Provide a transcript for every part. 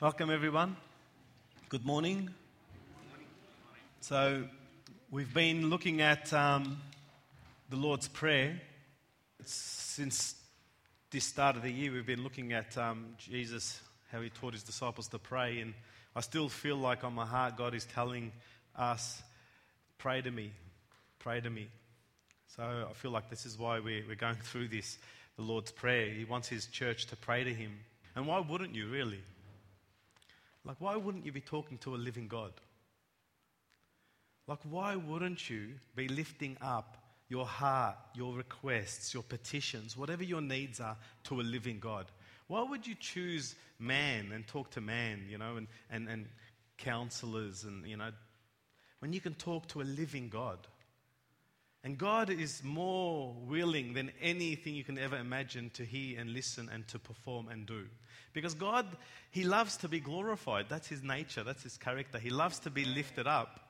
Welcome, everyone. Good morning. So, we've been looking at um, the Lord's Prayer. Since this start of the year, we've been looking at um, Jesus, how he taught his disciples to pray. And I still feel like on my heart, God is telling us, pray to me, pray to me. So, I feel like this is why we're, we're going through this, the Lord's Prayer. He wants his church to pray to him. And why wouldn't you, really? Like, why wouldn't you be talking to a living God? Like, why wouldn't you be lifting up your heart, your requests, your petitions, whatever your needs are, to a living God? Why would you choose man and talk to man, you know, and, and, and counselors and, you know, when you can talk to a living God? And God is more willing than anything you can ever imagine to hear and listen and to perform and do. Because God, He loves to be glorified. That's His nature, that's His character. He loves to be lifted up.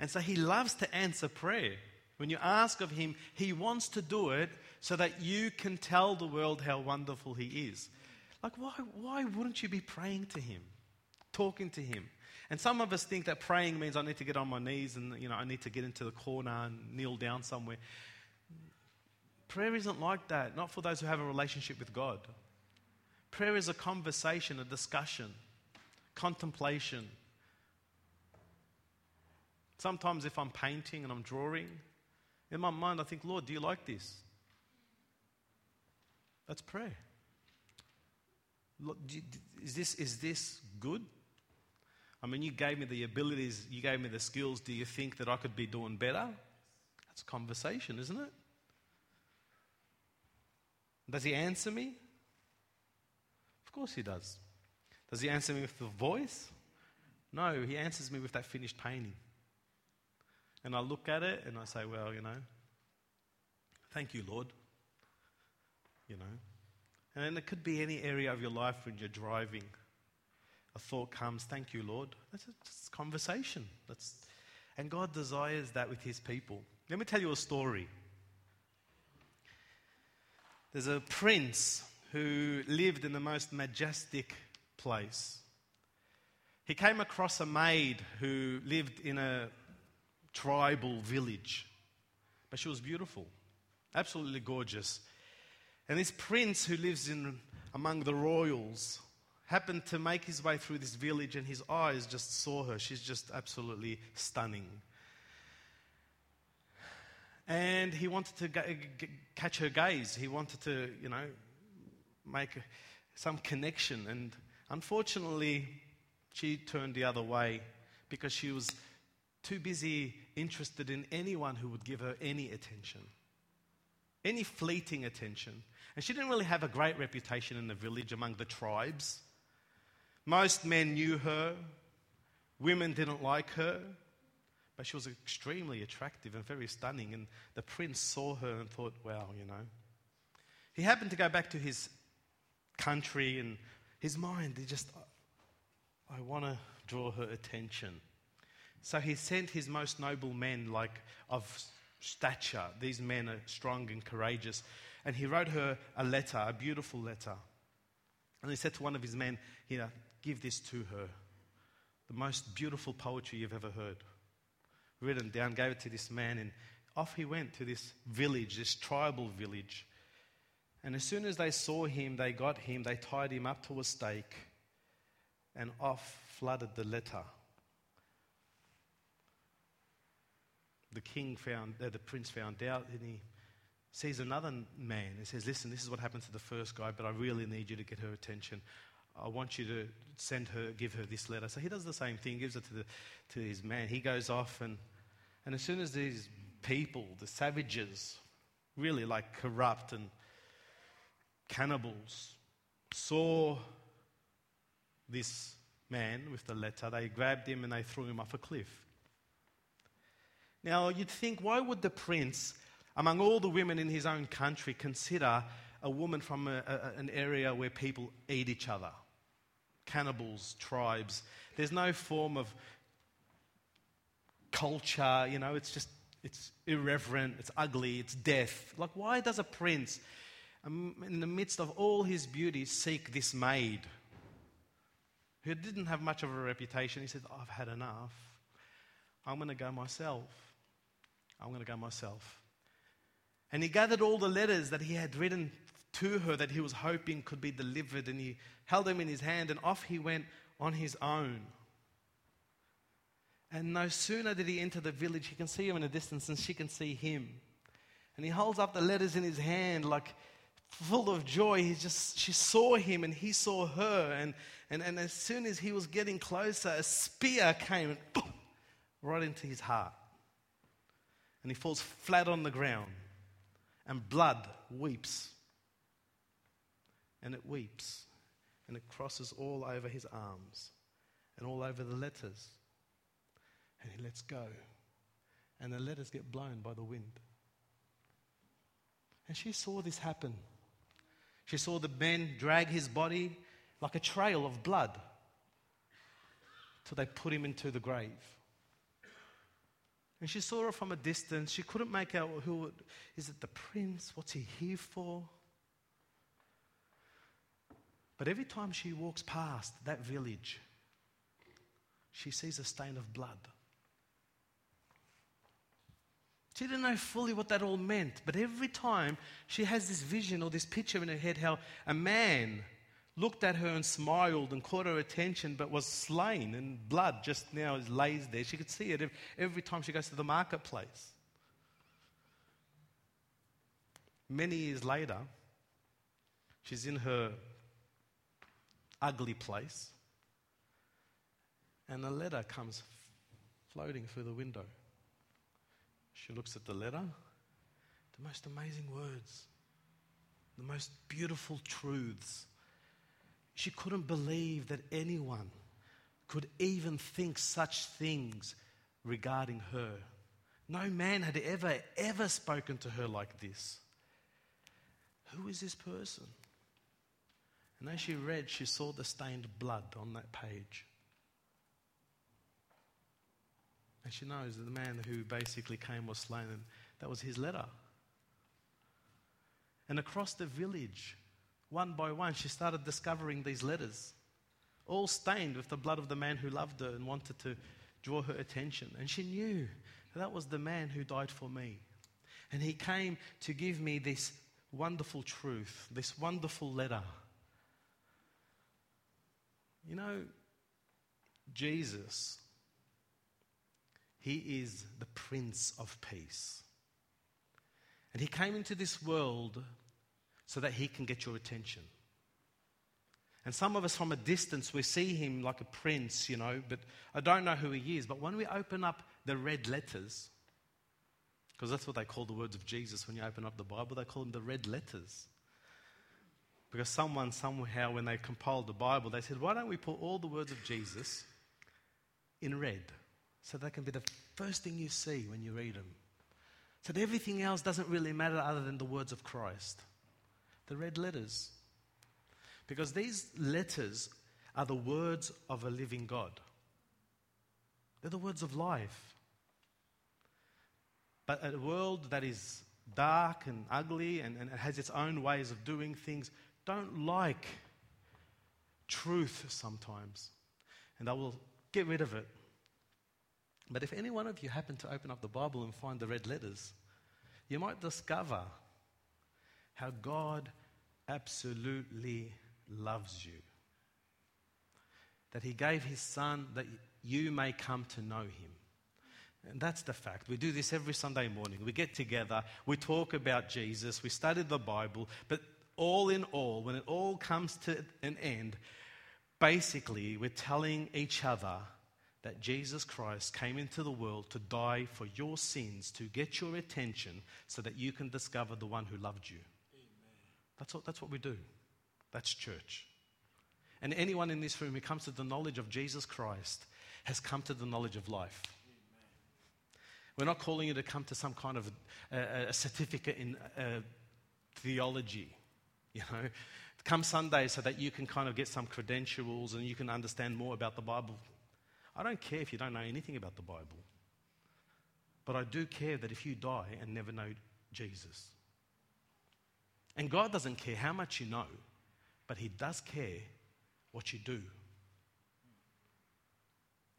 And so He loves to answer prayer. When you ask of Him, He wants to do it so that you can tell the world how wonderful He is. Like, why, why wouldn't you be praying to Him, talking to Him? And some of us think that praying means I need to get on my knees and, you know, I need to get into the corner and kneel down somewhere. Prayer isn't like that, not for those who have a relationship with God. Prayer is a conversation, a discussion, contemplation. Sometimes, if I'm painting and I'm drawing, in my mind, I think, Lord, do you like this? That's prayer. Is this, is this good? I mean, you gave me the abilities, you gave me the skills. Do you think that I could be doing better? That's conversation, isn't it? Does he answer me? Of course he does. Does he answer me with the voice? No, he answers me with that finished painting. And I look at it and I say, well, you know, thank you, Lord. You know. And it could be any area of your life when you're driving a thought comes, thank you, Lord. That's a, conversation. That's, and God desires that with his people. Let me tell you a story. There's a prince who lived in the most majestic place. He came across a maid who lived in a tribal village, but she was beautiful, absolutely gorgeous. And this prince who lives in among the royals happened to make his way through this village and his eyes just saw her. She's just absolutely stunning. And he wanted to g- catch her gaze. He wanted to, you know, make some connection. And unfortunately, she turned the other way because she was too busy interested in anyone who would give her any attention, any fleeting attention. And she didn't really have a great reputation in the village among the tribes. Most men knew her, women didn't like her, but she was extremely attractive and very stunning. And the prince saw her and thought, wow, you know. He happened to go back to his country and his mind, he just, I want to draw her attention. So he sent his most noble men, like of stature. These men are strong and courageous. And he wrote her a letter, a beautiful letter. And he said to one of his men, Here, Give this to her. The most beautiful poetry you've ever heard. Written down, gave it to this man, and off he went to this village, this tribal village. And as soon as they saw him, they got him, they tied him up to a stake, and off flooded the letter. The king found, uh, the prince found out, and he sees another man. He says, Listen, this is what happened to the first guy, but I really need you to get her attention. I want you to send her, give her this letter. So he does the same thing, gives it to, the, to his man. He goes off, and, and as soon as these people, the savages, really like corrupt and cannibals, saw this man with the letter, they grabbed him and they threw him off a cliff. Now, you'd think, why would the prince, among all the women in his own country, consider a woman from a, a, an area where people eat each other? Cannibals, tribes. There's no form of culture, you know, it's just, it's irreverent, it's ugly, it's death. Like, why does a prince, um, in the midst of all his beauty, seek this maid who didn't have much of a reputation, he said, I've had enough. I'm going to go myself. I'm going to go myself. And he gathered all the letters that he had written to her that he was hoping could be delivered, and he held him in his hand, and off he went on his own. And no sooner did he enter the village, he can see her in the distance, and she can see him. And he holds up the letters in his hand, like full of joy. He just she saw him and he saw her. And, and, and as soon as he was getting closer, a spear came and boom, right into his heart. And he falls flat on the ground. And blood weeps. And it weeps. And it crosses all over his arms and all over the letters. And he lets go. And the letters get blown by the wind. And she saw this happen. She saw the men drag his body like a trail of blood till they put him into the grave. And she saw her from a distance. She couldn't make out who is it the prince? What's he here for? But every time she walks past that village, she sees a stain of blood. She didn't know fully what that all meant, but every time she has this vision or this picture in her head how a man looked at her and smiled and caught her attention but was slain and blood just now is lays there. She could see it every time she goes to the marketplace. Many years later, she's in her ugly place, and a letter comes floating through the window. She looks at the letter, the most amazing words, the most beautiful truths. She couldn't believe that anyone could even think such things regarding her. No man had ever, ever spoken to her like this. Who is this person? And as she read, she saw the stained blood on that page. And she knows that the man who basically came was slain, and that was his letter. And across the village, one by one, she started discovering these letters, all stained with the blood of the man who loved her and wanted to draw her attention. And she knew that, that was the man who died for me. And he came to give me this wonderful truth, this wonderful letter. You know, Jesus he is the Prince of Peace. And He came into this world so that He can get your attention. And some of us from a distance, we see Him like a prince, you know, but I don't know who He is. But when we open up the red letters, because that's what they call the words of Jesus when you open up the Bible, they call them the red letters. Because someone, somehow, when they compiled the Bible, they said, why don't we put all the words of Jesus in red? so that can be the first thing you see when you read them. So that everything else doesn't really matter other than the words of Christ. The red letters. Because these letters are the words of a living God, they're the words of life. But a world that is dark and ugly and, and has its own ways of doing things don't like truth sometimes. And they will get rid of it. But if any one of you happen to open up the Bible and find the red letters, you might discover how God absolutely loves you. That He gave His Son that you may come to know Him. And that's the fact. We do this every Sunday morning. We get together, we talk about Jesus, we study the Bible, but all in all, when it all comes to an end, basically we're telling each other that Jesus Christ came into the world to die for your sins, to get your attention, so that you can discover the one who loved you. That's what, that's what we do. That's church. And anyone in this room who comes to the knowledge of Jesus Christ has come to the knowledge of life. We're not calling you to come to some kind of a, a certificate in uh, theology, you know. Come Sunday so that you can kind of get some credentials and you can understand more about the Bible. I don't care if you don't know anything about the Bible. But I do care that if you die and never know Jesus. And God doesn't care how much you know, but He does care what you do.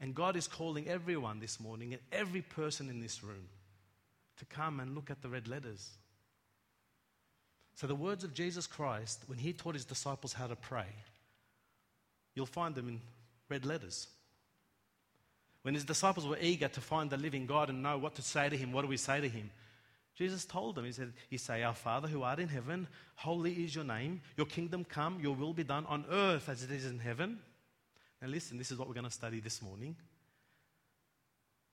And God is calling everyone this morning and every person in this room to come and look at the red letters. So, the words of Jesus Christ, when he taught his disciples how to pray, you'll find them in red letters. When his disciples were eager to find the living God and know what to say to him, what do we say to him? Jesus told them, He said, You say, Our Father who art in heaven, holy is your name, your kingdom come, your will be done on earth as it is in heaven. Now, listen, this is what we're going to study this morning.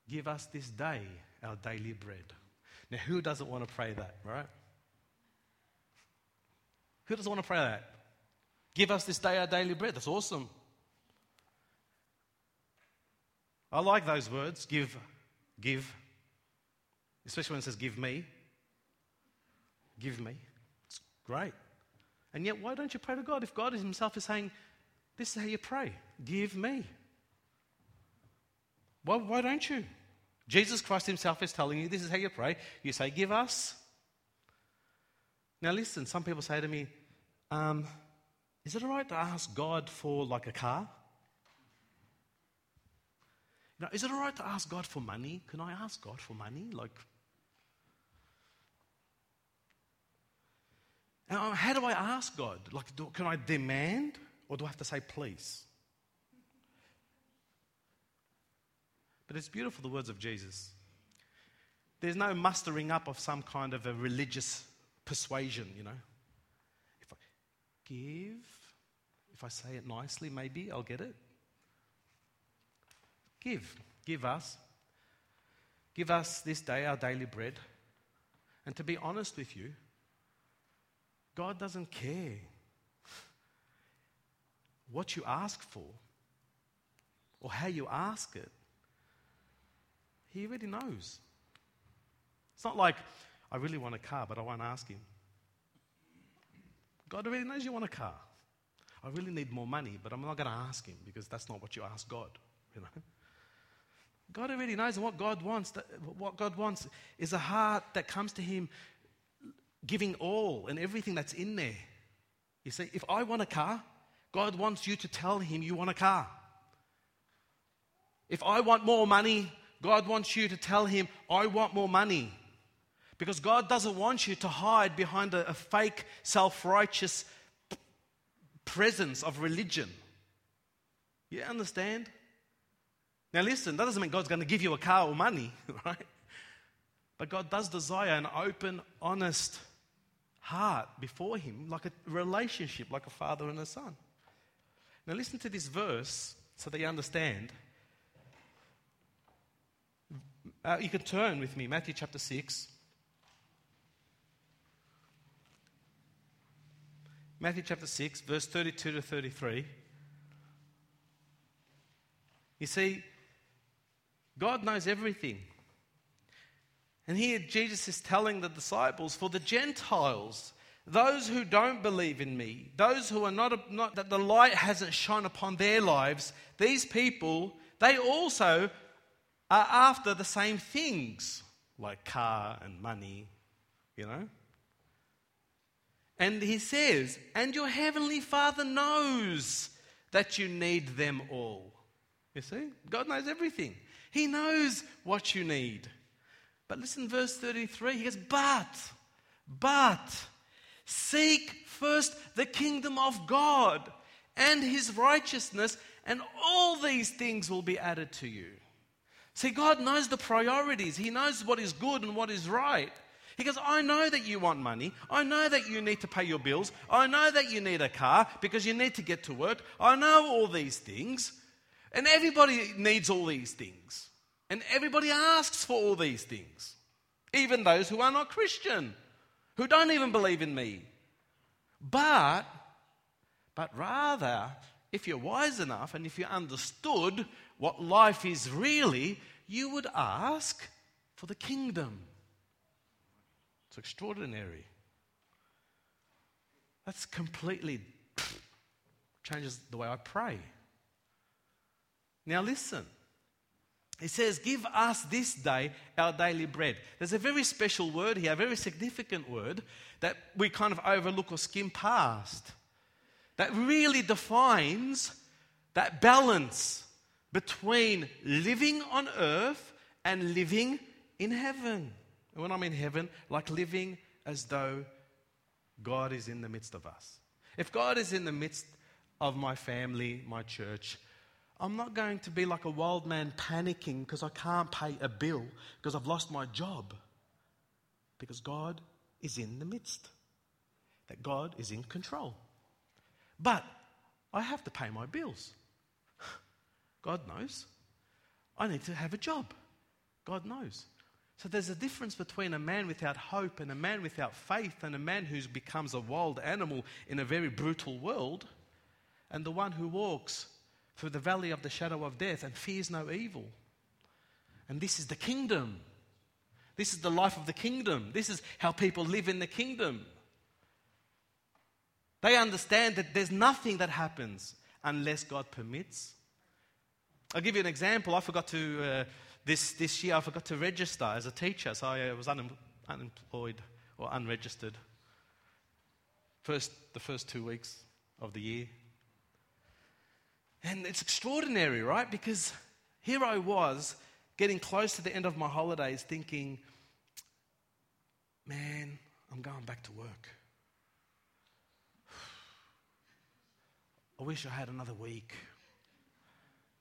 Give us this day our daily bread. Now, who doesn't want to pray that, right? Who doesn't want to pray that? Give us this day our daily bread. That's awesome. I like those words give, give, especially when it says give me. Give me. It's great. And yet, why don't you pray to God if God Himself is saying, This is how you pray give me? Well, why don't you? Jesus Christ Himself is telling you this is how you pray. You say, Give us. Now, listen, some people say to me, um, Is it all right to ask God for like a car? You know, is it all right to ask God for money? Can I ask God for money? Like, Now, how do I ask God? Like, do, can I demand or do I have to say please? But it's beautiful, the words of Jesus. There's no mustering up of some kind of a religious persuasion, you know. If I give, if I say it nicely, maybe I'll get it. Give, give us. Give us this day our daily bread. And to be honest with you, God doesn't care what you ask for or how you ask it. He already knows. It's not like, I really want a car, but I won't ask him. God already knows you want a car. I really need more money, but I'm not going to ask him because that's not what you ask God. You know? God already knows, and what God wants, what God wants is a heart that comes to Him giving all and everything that's in there. You see, if I want a car, God wants you to tell Him you want a car. If I want more money, God wants you to tell Him, I want more money. Because God doesn't want you to hide behind a, a fake, self righteous presence of religion. You understand? Now, listen, that doesn't mean God's going to give you a car or money, right? But God does desire an open, honest heart before Him, like a relationship, like a father and a son. Now, listen to this verse so that you understand. Uh, you can turn with me, Matthew chapter 6. Matthew chapter 6, verse 32 to 33. You see, God knows everything. And here Jesus is telling the disciples, for the Gentiles, those who don't believe in me, those who are not, not that the light hasn't shone upon their lives, these people, they also are after the same things, like car and money, you know. And he says, and your heavenly Father knows that you need them all. You see, God knows everything, He knows what you need. But listen, verse 33, he goes, But, but, seek first the kingdom of God and his righteousness, and all these things will be added to you. See, God knows the priorities, He knows what is good and what is right. He goes, I know that you want money. I know that you need to pay your bills. I know that you need a car because you need to get to work. I know all these things. And everybody needs all these things. And everybody asks for all these things, even those who are not Christian, who don't even believe in me. But, but rather, if you're wise enough and if you understood what life is really, you would ask for the kingdom. It's extraordinary. That's completely changes the way I pray. Now, listen. He says, Give us this day our daily bread. There's a very special word here, a very significant word that we kind of overlook or skim past that really defines that balance between living on earth and living in heaven. And when I'm in heaven, like living as though God is in the midst of us. If God is in the midst of my family, my church, I'm not going to be like a wild man panicking because I can't pay a bill because I've lost my job. Because God is in the midst, that God is in control. But I have to pay my bills. God knows. I need to have a job. God knows. So there's a difference between a man without hope and a man without faith and a man who becomes a wild animal in a very brutal world and the one who walks through the valley of the shadow of death and fears no evil. And this is the kingdom. This is the life of the kingdom. This is how people live in the kingdom. They understand that there's nothing that happens unless God permits. I'll give you an example. I forgot to. Uh, this, this year I forgot to register as a teacher, so I uh, was un- unemployed or unregistered. First, the first two weeks of the year. And it's extraordinary, right? Because here I was getting close to the end of my holidays thinking, man, I'm going back to work. I wish I had another week.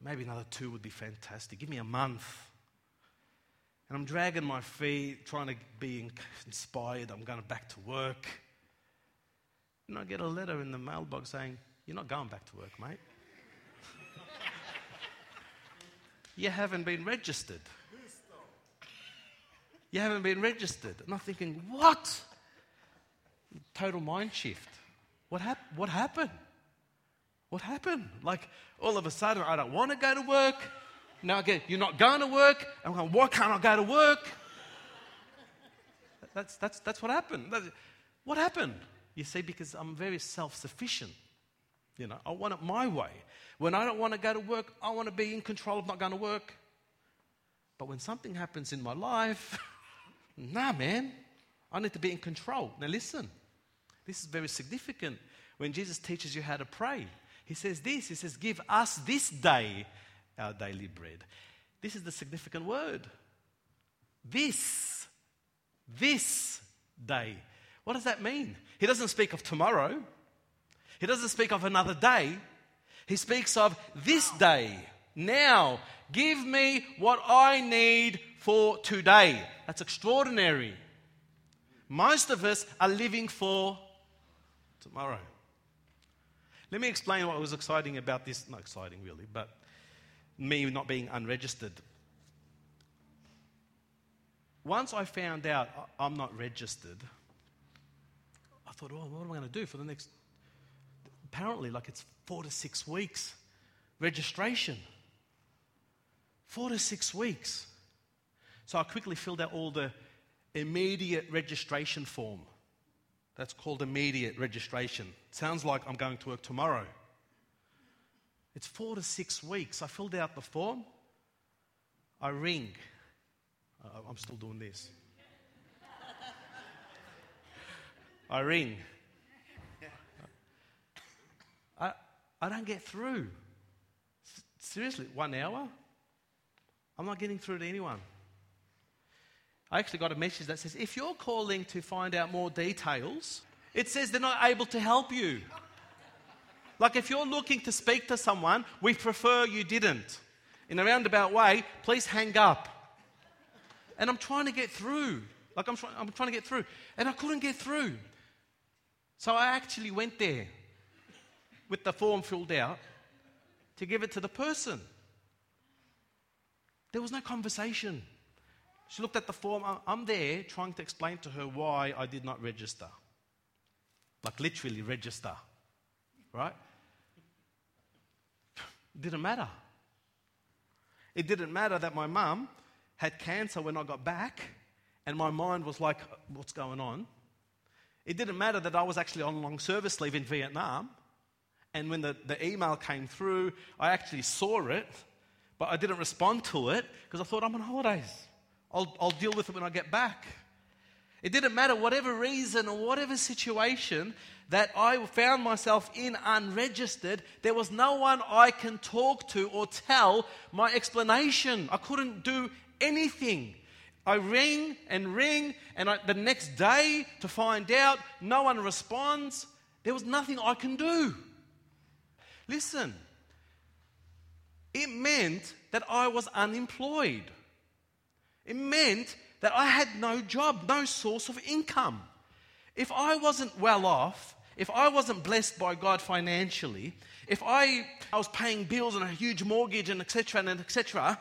Maybe another two would be fantastic. Give me a month. And I'm dragging my feet, trying to be inspired. I'm going back to work. And I get a letter in the mailbox saying, You're not going back to work, mate. you haven't been registered. You haven't been registered. And I'm thinking, What? Total mind shift. What, hap- what happened? What happened? Like, all of a sudden, I don't want to go to work. Now again, you're not going to work. I'm going, why can't I go to work? That's, that's, that's what happened. What happened? You see, because I'm very self sufficient. You know, I want it my way. When I don't want to go to work, I want to be in control of not going to work. But when something happens in my life, nah, man, I need to be in control. Now, listen, this is very significant when Jesus teaches you how to pray. He says this He says, Give us this day our daily bread. This is the significant word. This, this day. What does that mean? He doesn't speak of tomorrow, he doesn't speak of another day. He speaks of this day. Now, give me what I need for today. That's extraordinary. Most of us are living for tomorrow. Let me explain what was exciting about this. Not exciting, really, but me not being unregistered. Once I found out I'm not registered, I thought, oh, what am I going to do for the next. Apparently, like it's four to six weeks registration. Four to six weeks. So I quickly filled out all the immediate registration form. That's called immediate registration. Sounds like I'm going to work tomorrow. It's four to six weeks. I filled out the form. I ring. Uh, I'm still doing this. I ring. I, I don't get through. Seriously, one hour? I'm not getting through to anyone. I actually got a message that says if you're calling to find out more details, it says they're not able to help you. Like if you're looking to speak to someone, we prefer you didn't. In a roundabout way, please hang up. And I'm trying to get through. Like I'm, try- I'm trying to get through. And I couldn't get through. So I actually went there with the form filled out to give it to the person. There was no conversation. She looked at the form. I'm there trying to explain to her why I did not register. Like literally register. Right? It didn't matter. It didn't matter that my mum had cancer when I got back, and my mind was like, what's going on? It didn't matter that I was actually on long service leave in Vietnam, and when the, the email came through, I actually saw it, but I didn't respond to it because I thought I'm on holidays. I'll, I'll deal with it when I get back. It didn't matter whatever reason or whatever situation that I found myself in unregistered, there was no one I can talk to or tell my explanation. I couldn't do anything. I ring and ring, and I, the next day to find out, no one responds. There was nothing I can do. Listen, it meant that I was unemployed. It meant that I had no job, no source of income. If I wasn't well off, if I wasn't blessed by God financially, if I, I was paying bills and a huge mortgage and etc. and etc.,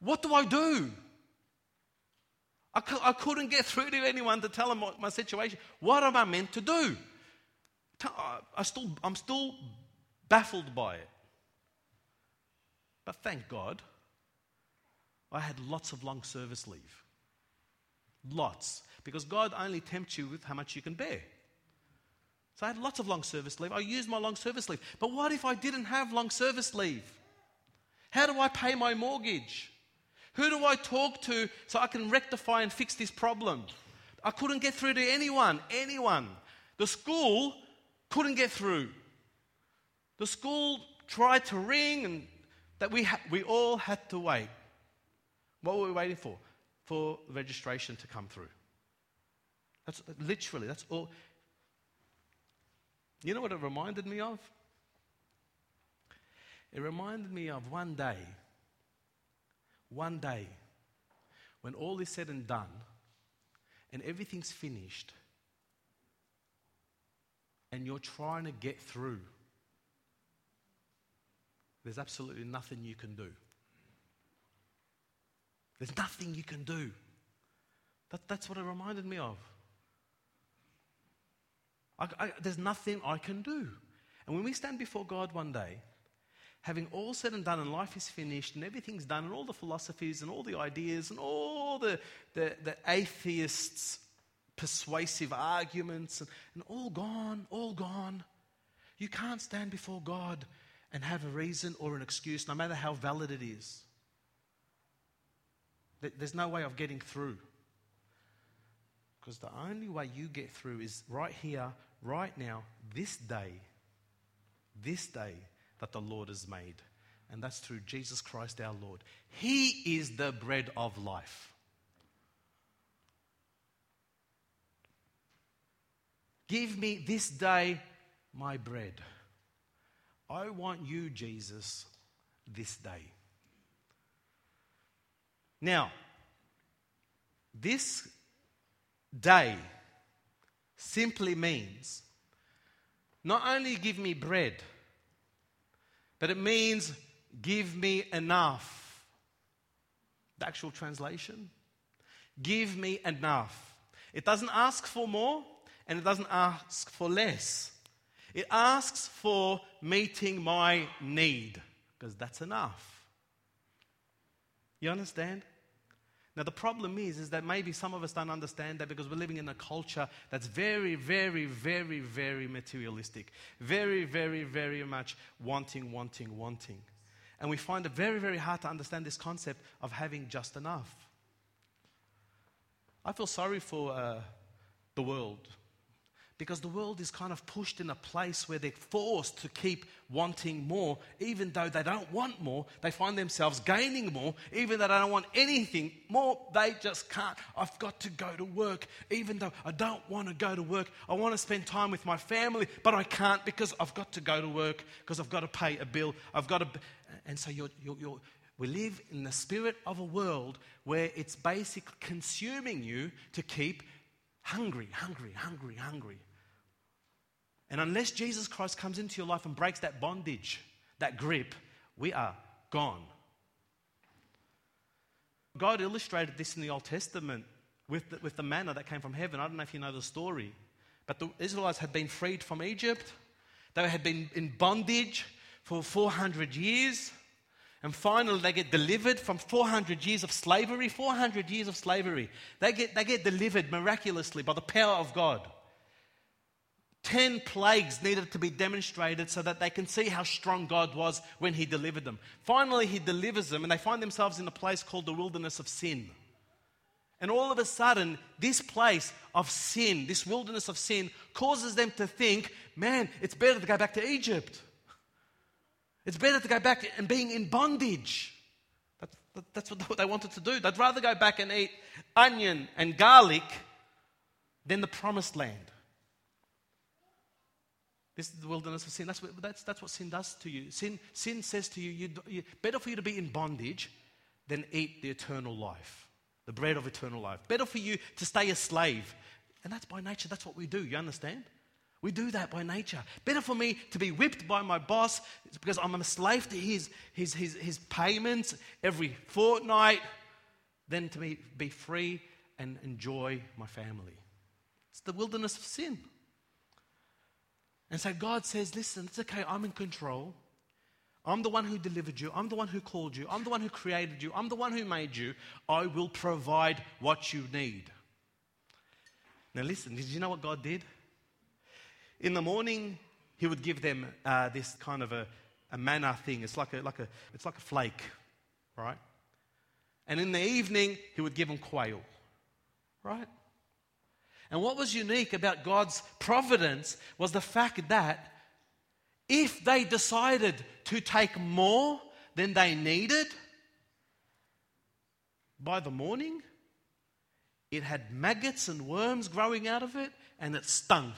what do I do? I, I couldn't get through to anyone to tell them my, my situation. What am I meant to do? I still, I'm still baffled by it. But thank God, I had lots of long service leave. Lots. Because God only tempts you with how much you can bear. So I had lots of long service leave. I used my long service leave. But what if I didn't have long service leave? How do I pay my mortgage? Who do I talk to so I can rectify and fix this problem? I couldn't get through to anyone, anyone. The school couldn't get through. The school tried to ring and that we, ha- we all had to wait. What were we waiting for? For registration to come through. That's literally, that's all. You know what it reminded me of? It reminded me of one day, one day, when all is said and done and everything's finished, and you're trying to get through. There's absolutely nothing you can do. There's nothing you can do. That, that's what it reminded me of. I, I, there's nothing I can do. And when we stand before God one day, having all said and done, and life is finished, and everything's done, and all the philosophies, and all the ideas, and all the, the, the atheists' persuasive arguments, and, and all gone, all gone. You can't stand before God and have a reason or an excuse, no matter how valid it is. There's no way of getting through. Because the only way you get through is right here, right now, this day, this day that the Lord has made. And that's through Jesus Christ our Lord. He is the bread of life. Give me this day my bread. I want you, Jesus, this day. Now, this day simply means not only give me bread, but it means give me enough. The actual translation give me enough. It doesn't ask for more and it doesn't ask for less. It asks for meeting my need because that's enough. You understand? Now, the problem is, is that maybe some of us don't understand that because we're living in a culture that's very, very, very, very materialistic. Very, very, very much wanting, wanting, wanting. And we find it very, very hard to understand this concept of having just enough. I feel sorry for uh, the world because the world is kind of pushed in a place where they're forced to keep wanting more, even though they don't want more. They find themselves gaining more, even though they don't want anything more. They just can't. I've got to go to work, even though I don't want to go to work. I want to spend time with my family, but I can't because I've got to go to work because I've got to pay a bill. I've got to. And so you're, you're, you're we live in the spirit of a world where it's basically consuming you to keep hungry, hungry, hungry, hungry. And unless Jesus Christ comes into your life and breaks that bondage, that grip, we are gone. God illustrated this in the Old Testament with the, with the manna that came from heaven. I don't know if you know the story, but the Israelites had been freed from Egypt. They had been in bondage for 400 years. And finally, they get delivered from 400 years of slavery. 400 years of slavery. They get, they get delivered miraculously by the power of God. Ten plagues needed to be demonstrated so that they can see how strong God was when He delivered them. Finally, He delivers them, and they find themselves in a place called the wilderness of sin. And all of a sudden, this place of sin, this wilderness of sin, causes them to think, man, it's better to go back to Egypt. It's better to go back and being in bondage. That's what they wanted to do. They'd rather go back and eat onion and garlic than the promised land. This is the wilderness of sin. That's what, that's, that's what sin does to you. Sin, sin says to you, you, you, better for you to be in bondage than eat the eternal life, the bread of eternal life. Better for you to stay a slave. And that's by nature, that's what we do. You understand? We do that by nature. Better for me to be whipped by my boss because I'm a slave to his, his, his, his payments every fortnight than to be, be free and enjoy my family. It's the wilderness of sin. And so God says, listen, it's okay, I'm in control. I'm the one who delivered you. I'm the one who called you. I'm the one who created you. I'm the one who made you. I will provide what you need. Now, listen, did you know what God did? In the morning, He would give them uh, this kind of a, a manna thing. It's like a, like, a, it's like a flake, right? And in the evening, He would give them quail, right? And what was unique about God's providence was the fact that if they decided to take more than they needed, by the morning, it had maggots and worms growing out of it and it stunk.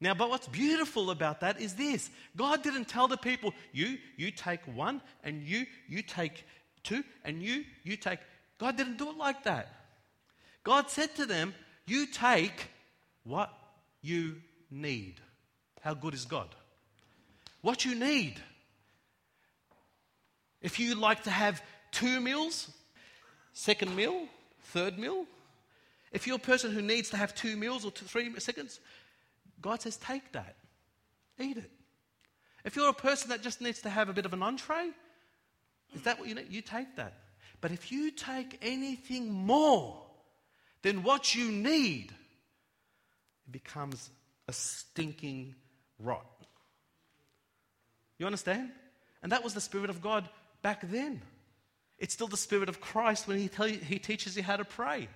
Now, but what's beautiful about that is this God didn't tell the people, you, you take one, and you, you take two, and you, you take. God didn't do it like that. God said to them, You take what you need. How good is God? What you need. If you like to have two meals, second meal, third meal, if you're a person who needs to have two meals or two, three seconds, God says, take that, eat it. If you're a person that just needs to have a bit of an entree, is that what you need? You take that. But if you take anything more, then what you need becomes a stinking rot. You understand? And that was the Spirit of God back then. It's still the Spirit of Christ when He, you, he teaches you how to pray.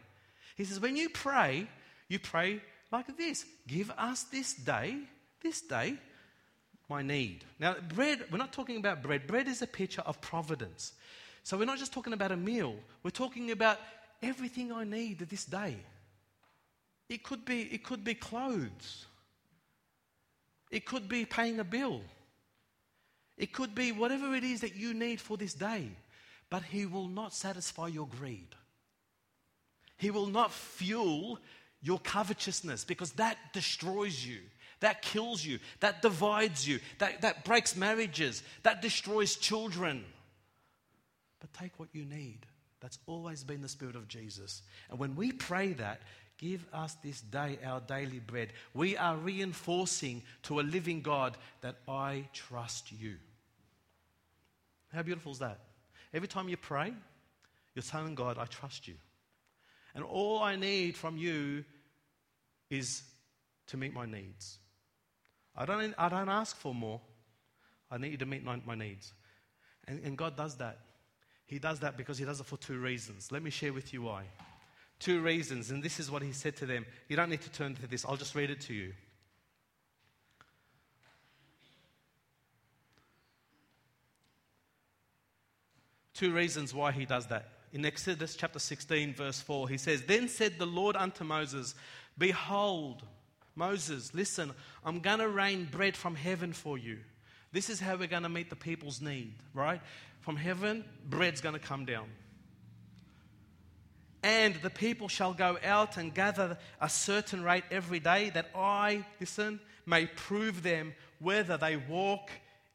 He says, when you pray, you pray like this Give us this day, this day, my need. Now, bread, we're not talking about bread. Bread is a picture of providence. So we're not just talking about a meal, we're talking about everything I need this day. It could be, it could be clothes. It could be paying a bill. It could be whatever it is that you need for this day. But He will not satisfy your greed. He will not fuel your covetousness because that destroys you. That kills you. That divides you. That, that breaks marriages. That destroys children. But take what you need. That's always been the Spirit of Jesus. And when we pray that, give us this day our daily bread, we are reinforcing to a living God that I trust you. How beautiful is that? Every time you pray, you're telling God, I trust you. And all I need from you is to meet my needs. I don't, I don't ask for more. I need you to meet my, my needs. And, and God does that. He does that because He does it for two reasons. Let me share with you why. Two reasons, and this is what He said to them. You don't need to turn to this, I'll just read it to you. Two reasons why He does that. In Exodus chapter 16, verse 4, He says, Then said the Lord unto Moses, Behold, Moses, listen, I'm going to rain bread from heaven for you. This is how we're going to meet the people's need, right? From heaven, bread's going to come down. And the people shall go out and gather a certain rate every day, that I, listen, may prove them whether they walk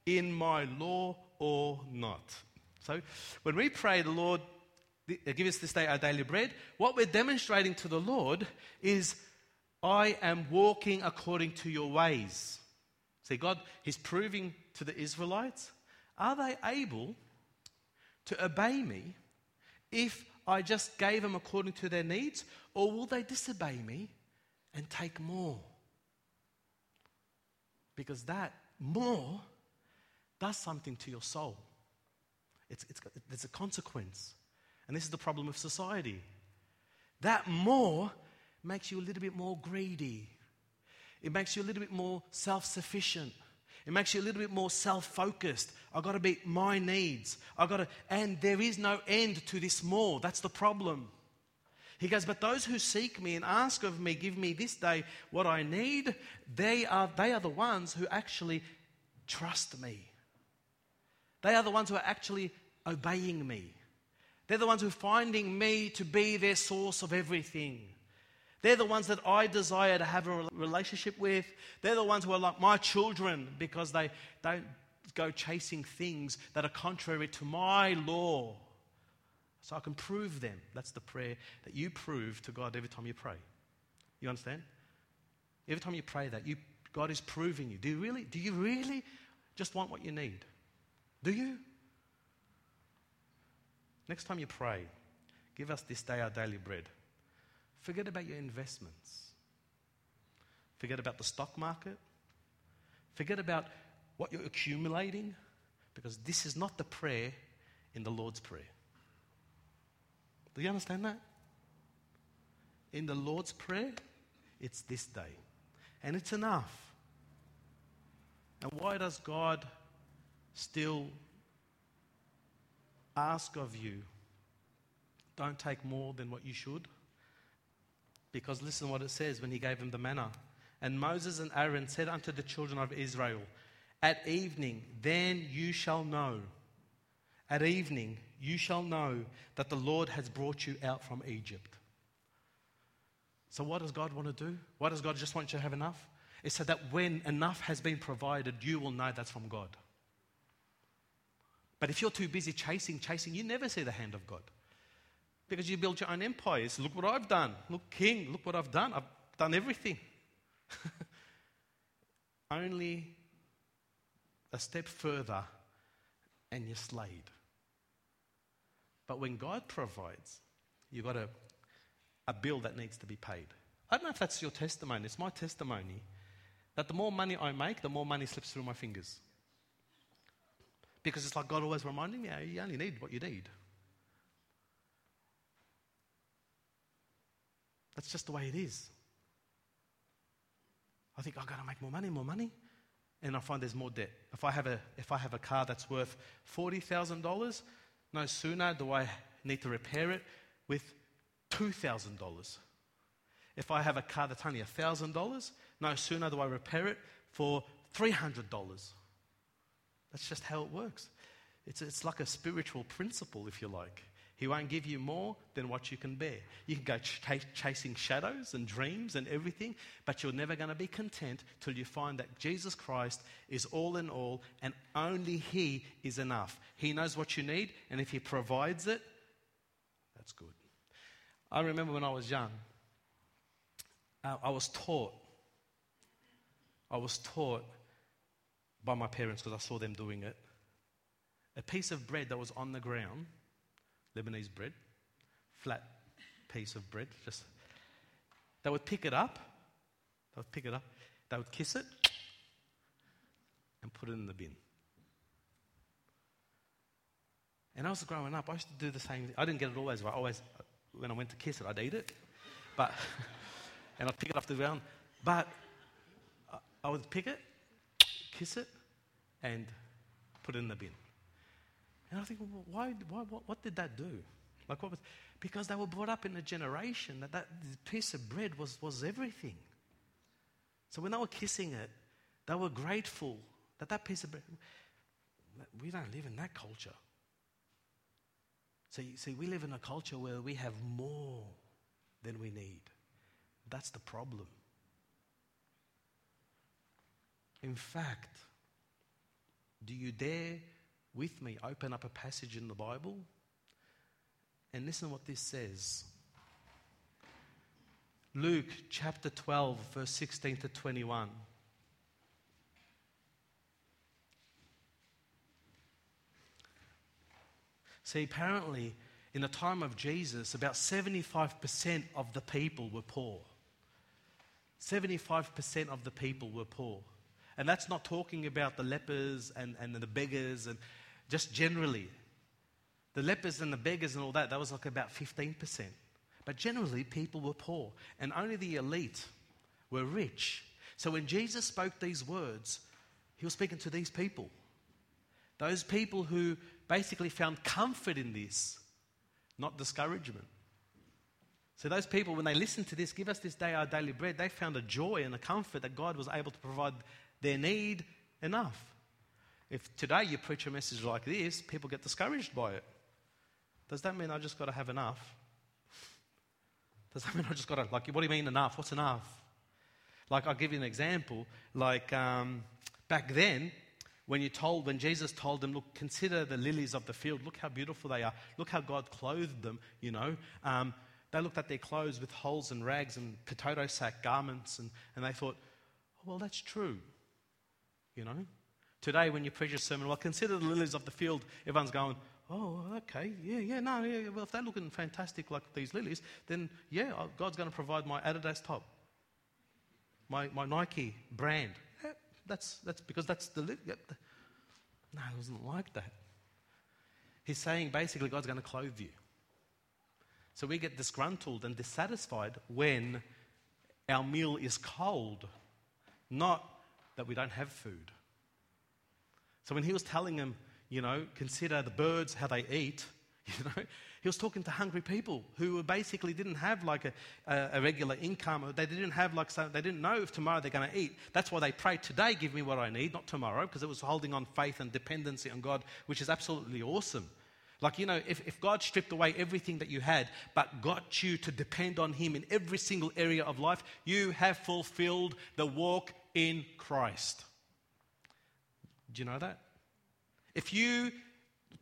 in my law or not. So when we pray, the Lord, uh, give us this day our daily bread, what we're demonstrating to the Lord is I am walking according to your ways. See, God, He's proving to the Israelites are they able to obey me if I just gave them according to their needs, or will they disobey me and take more? Because that more does something to your soul. It's, it's, there's a consequence. And this is the problem of society. That more makes you a little bit more greedy. It makes you a little bit more self sufficient. It makes you a little bit more self focused. I've got to meet my needs. I've got to, and there is no end to this more. That's the problem. He goes, But those who seek me and ask of me, give me this day what I need, they are, they are the ones who actually trust me. They are the ones who are actually obeying me. They're the ones who are finding me to be their source of everything. They're the ones that I desire to have a relationship with. They're the ones who are like my children because they don't go chasing things that are contrary to my law. So I can prove them. That's the prayer that you prove to God every time you pray. You understand? Every time you pray that, you, God is proving you. Do you really? Do you really just want what you need? Do you? Next time you pray, give us this day our daily bread. Forget about your investments. Forget about the stock market. Forget about what you're accumulating, because this is not the prayer in the Lord's Prayer. Do you understand that? In the Lord's Prayer, it's this day. And it's enough. And why does God still ask of you, don't take more than what you should? Because listen what it says when he gave him the manna. And Moses and Aaron said unto the children of Israel, At evening, then you shall know. At evening, you shall know that the Lord has brought you out from Egypt. So, what does God want to do? Why does God just want you to have enough? It's so that when enough has been provided, you will know that's from God. But if you're too busy chasing, chasing, you never see the hand of God. Because you build your own empires. Look what I've done. Look, King, look what I've done. I've done everything. Only a step further and you're slayed. But when God provides, you've got a, a bill that needs to be paid. I don't know if that's your testimony. It's my testimony that the more money I make, the more money slips through my fingers. Because it's like God always reminding me, you only need what you need. That's just the way it is. I think I've got to make more money, more money. And I find there's more debt. If I have a, if I have a car that's worth $40,000, no sooner do I need to repair it with $2,000. If I have a car that's only $1,000, no sooner do I repair it for $300. That's just how it works. It's, it's like a spiritual principle, if you like. He won't give you more than what you can bear. You can go ch- chasing shadows and dreams and everything, but you're never going to be content till you find that Jesus Christ is all in all and only He is enough. He knows what you need, and if He provides it, that's good. I remember when I was young, uh, I was taught, I was taught by my parents because I saw them doing it. A piece of bread that was on the ground Lebanese bread, flat piece of bread. Just they would pick it up, they would pick it up, they would kiss it, and put it in the bin. And I was growing up, I used to do the same. I didn't get it always right. Always, when I went to kiss it, I'd eat it, but and I'd pick it off the ground. But I would pick it, kiss it, and put it in the bin. And I think, well, why, why, what, what did that do? Like what was, because they were brought up in a generation that that piece of bread was, was everything. So when they were kissing it, they were grateful that that piece of bread, we don't live in that culture. So you see, we live in a culture where we have more than we need. That's the problem. In fact, do you dare with me open up a passage in the Bible and listen to what this says. Luke chapter 12, verse 16 to 21. See, apparently, in the time of Jesus, about 75% of the people were poor. 75% of the people were poor. And that's not talking about the lepers and, and the beggars and just generally, the lepers and the beggars and all that, that was like about 15%. But generally, people were poor, and only the elite were rich. So when Jesus spoke these words, he was speaking to these people. Those people who basically found comfort in this, not discouragement. So, those people, when they listened to this, give us this day our daily bread, they found a joy and a comfort that God was able to provide their need enough. If today you preach a message like this, people get discouraged by it. Does that mean I just got to have enough? Does that mean I just got to, like, what do you mean enough? What's enough? Like, I'll give you an example. Like, um, back then, when you told, when Jesus told them, look, consider the lilies of the field. Look how beautiful they are. Look how God clothed them, you know. Um, they looked at their clothes with holes and rags and potato sack garments, and, and they thought, oh, well, that's true, you know. Today, when you preach a sermon, well, consider the lilies of the field, everyone's going, oh, okay, yeah, yeah, no, yeah, well, if they're looking fantastic like these lilies, then yeah, God's going to provide my Adidas top, my, my Nike brand. Eh, that's, that's because that's the. No, it wasn't like that. He's saying basically God's going to clothe you. So we get disgruntled and dissatisfied when our meal is cold, not that we don't have food. So when he was telling them, you know, consider the birds, how they eat, you know, he was talking to hungry people who basically didn't have like a, a, regular income. They didn't have like, some, they didn't know if tomorrow they're going to eat. That's why they prayed, today give me what I need, not tomorrow, because it was holding on faith and dependency on God, which is absolutely awesome. Like, you know, if, if God stripped away everything that you had, but got you to depend on Him in every single area of life, you have fulfilled the walk in Christ. Do you know that? If you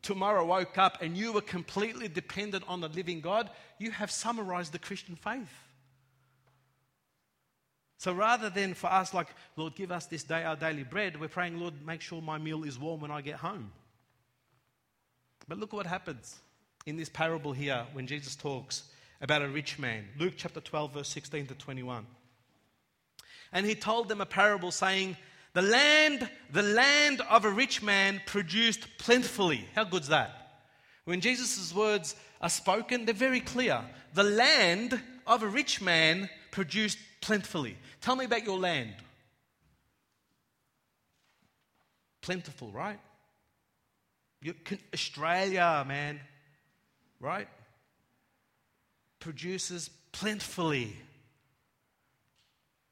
tomorrow woke up and you were completely dependent on the living God, you have summarized the Christian faith. So rather than for us, like, Lord, give us this day our daily bread, we're praying, Lord, make sure my meal is warm when I get home. But look what happens in this parable here when Jesus talks about a rich man. Luke chapter 12, verse 16 to 21. And he told them a parable saying, the land, the land of a rich man produced plentifully. How good's that? When Jesus' words are spoken, they're very clear. The land of a rich man produced plentifully. Tell me about your land. Plentiful, right? Australia, man, right? Produces plentifully.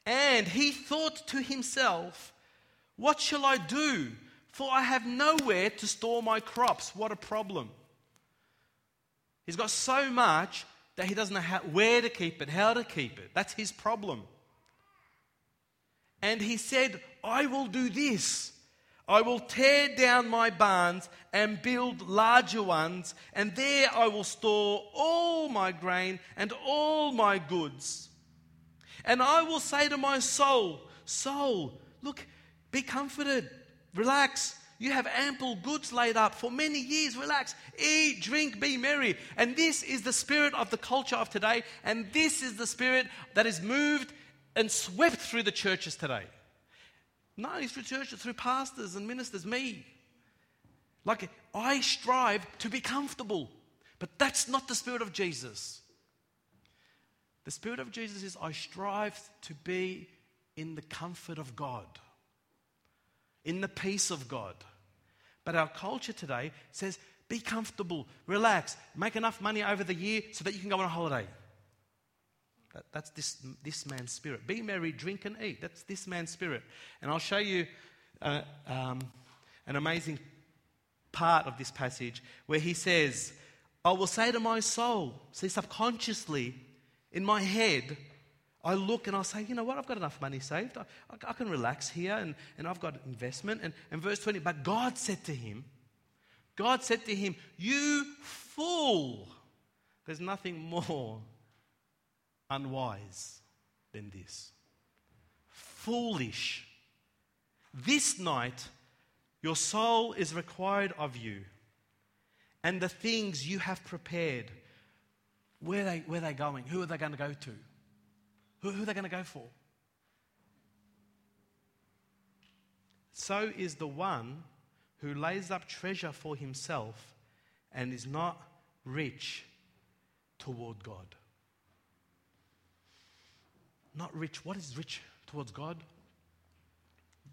And he thought to himself, what shall I do? For I have nowhere to store my crops. What a problem. He's got so much that he doesn't know how, where to keep it, how to keep it. That's his problem. And he said, I will do this. I will tear down my barns and build larger ones, and there I will store all my grain and all my goods. And I will say to my soul, Soul, look, be comforted. Relax. You have ample goods laid up for many years. Relax. Eat, drink, be merry. And this is the spirit of the culture of today. And this is the spirit that is moved and swept through the churches today. Not only through churches, through pastors and ministers, me. Like, I strive to be comfortable. But that's not the spirit of Jesus. The spirit of Jesus is I strive to be in the comfort of God in the peace of God. But our culture today says be comfortable, relax, make enough money over the year so that you can go on a holiday. That, that's this, this man's spirit. Be merry, drink, and eat. That's this man's spirit. And I'll show you uh, um, an amazing part of this passage where he says, I will say to my soul, see, subconsciously in my head, I look and I say, you know what, I've got enough money saved. I, I, can relax here and, and I've got investment. And, and verse 20, but God said to him, God said to him, You fool. There's nothing more unwise than this. Foolish. This night, your soul is required of you, and the things you have prepared, where are they, where are they going? Who are they going to go to? Who, who are they going to go for? So is the one who lays up treasure for himself and is not rich toward God. Not rich. What is rich towards God?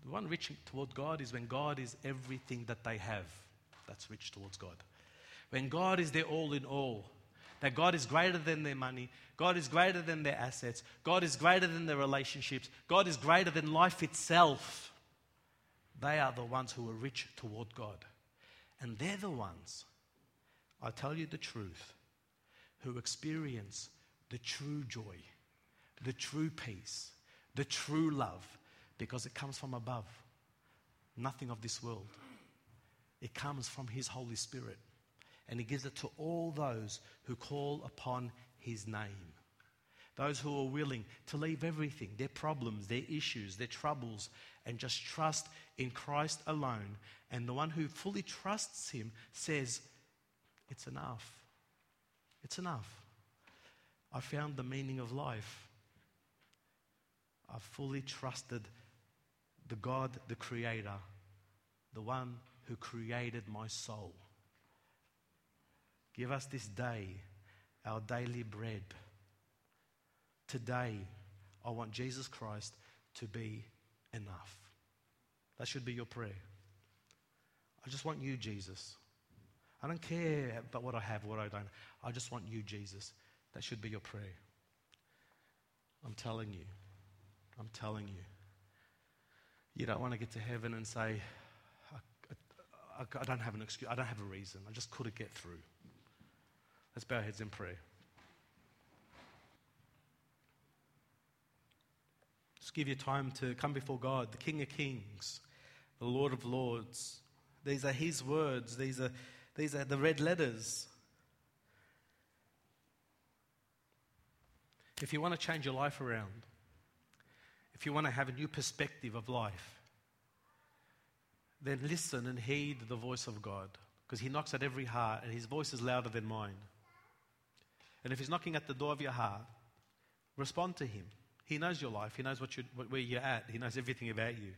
The one rich toward God is when God is everything that they have. That's rich towards God. When God is their all in all, that God is greater than their money, God is greater than their assets, God is greater than their relationships, God is greater than life itself. They are the ones who are rich toward God. And they're the ones, I tell you the truth, who experience the true joy, the true peace, the true love, because it comes from above. Nothing of this world. It comes from His Holy Spirit. And He gives it to all those who call upon His name. Those who are willing to leave everything, their problems, their issues, their troubles, and just trust in Christ alone. And the one who fully trusts Him says, It's enough. It's enough. I found the meaning of life. I've fully trusted the God, the Creator, the one who created my soul. Give us this day our daily bread. Today, I want Jesus Christ to be enough. That should be your prayer. I just want you, Jesus. I don't care about what I have, what I don't. I just want you, Jesus. That should be your prayer. I'm telling you. I'm telling you. You don't want to get to heaven and say, I, I, I don't have an excuse, I don't have a reason, I just couldn't get through. Let's bow our heads in prayer. Just give you time to come before God, the King of Kings, the Lord of Lords. These are His words, these are, these are the red letters. If you want to change your life around, if you want to have a new perspective of life, then listen and heed the voice of God because He knocks at every heart and His voice is louder than mine. And if He's knocking at the door of your heart, respond to Him. He knows your life, He knows what you, where you're at, He knows everything about you.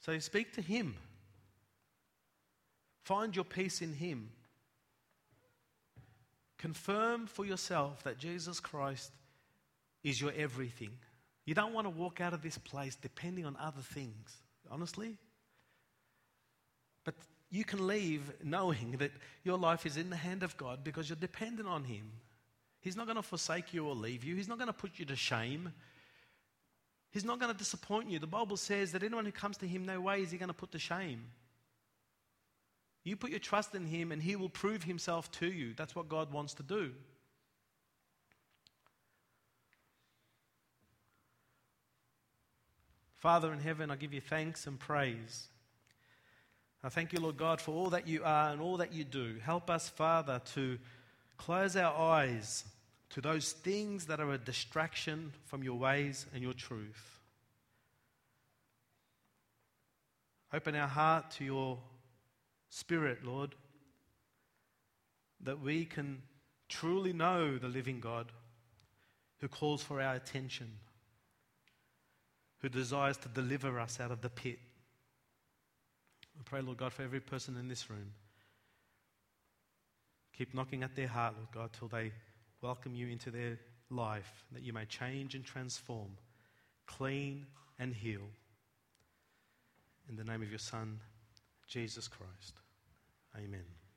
So speak to Him. Find your peace in Him. Confirm for yourself that Jesus Christ is your everything. You don't want to walk out of this place depending on other things, honestly. But you can leave knowing that your life is in the hand of God because you're dependent on Him. He's not going to forsake you or leave you, He's not going to put you to shame. He's not going to disappoint you. The Bible says that anyone who comes to Him, no way is He going to put to shame. You put your trust in Him and He will prove Himself to you. That's what God wants to do. Father in heaven, I give you thanks and praise. I thank you, Lord God, for all that you are and all that you do. Help us, Father, to close our eyes to those things that are a distraction from your ways and your truth. Open our heart to your spirit, Lord, that we can truly know the living God who calls for our attention who desires to deliver us out of the pit. I pray, Lord God, for every person in this room. Keep knocking at their heart, Lord God, till they welcome you into their life, that you may change and transform, clean and heal. In the name of your Son, Jesus Christ. Amen.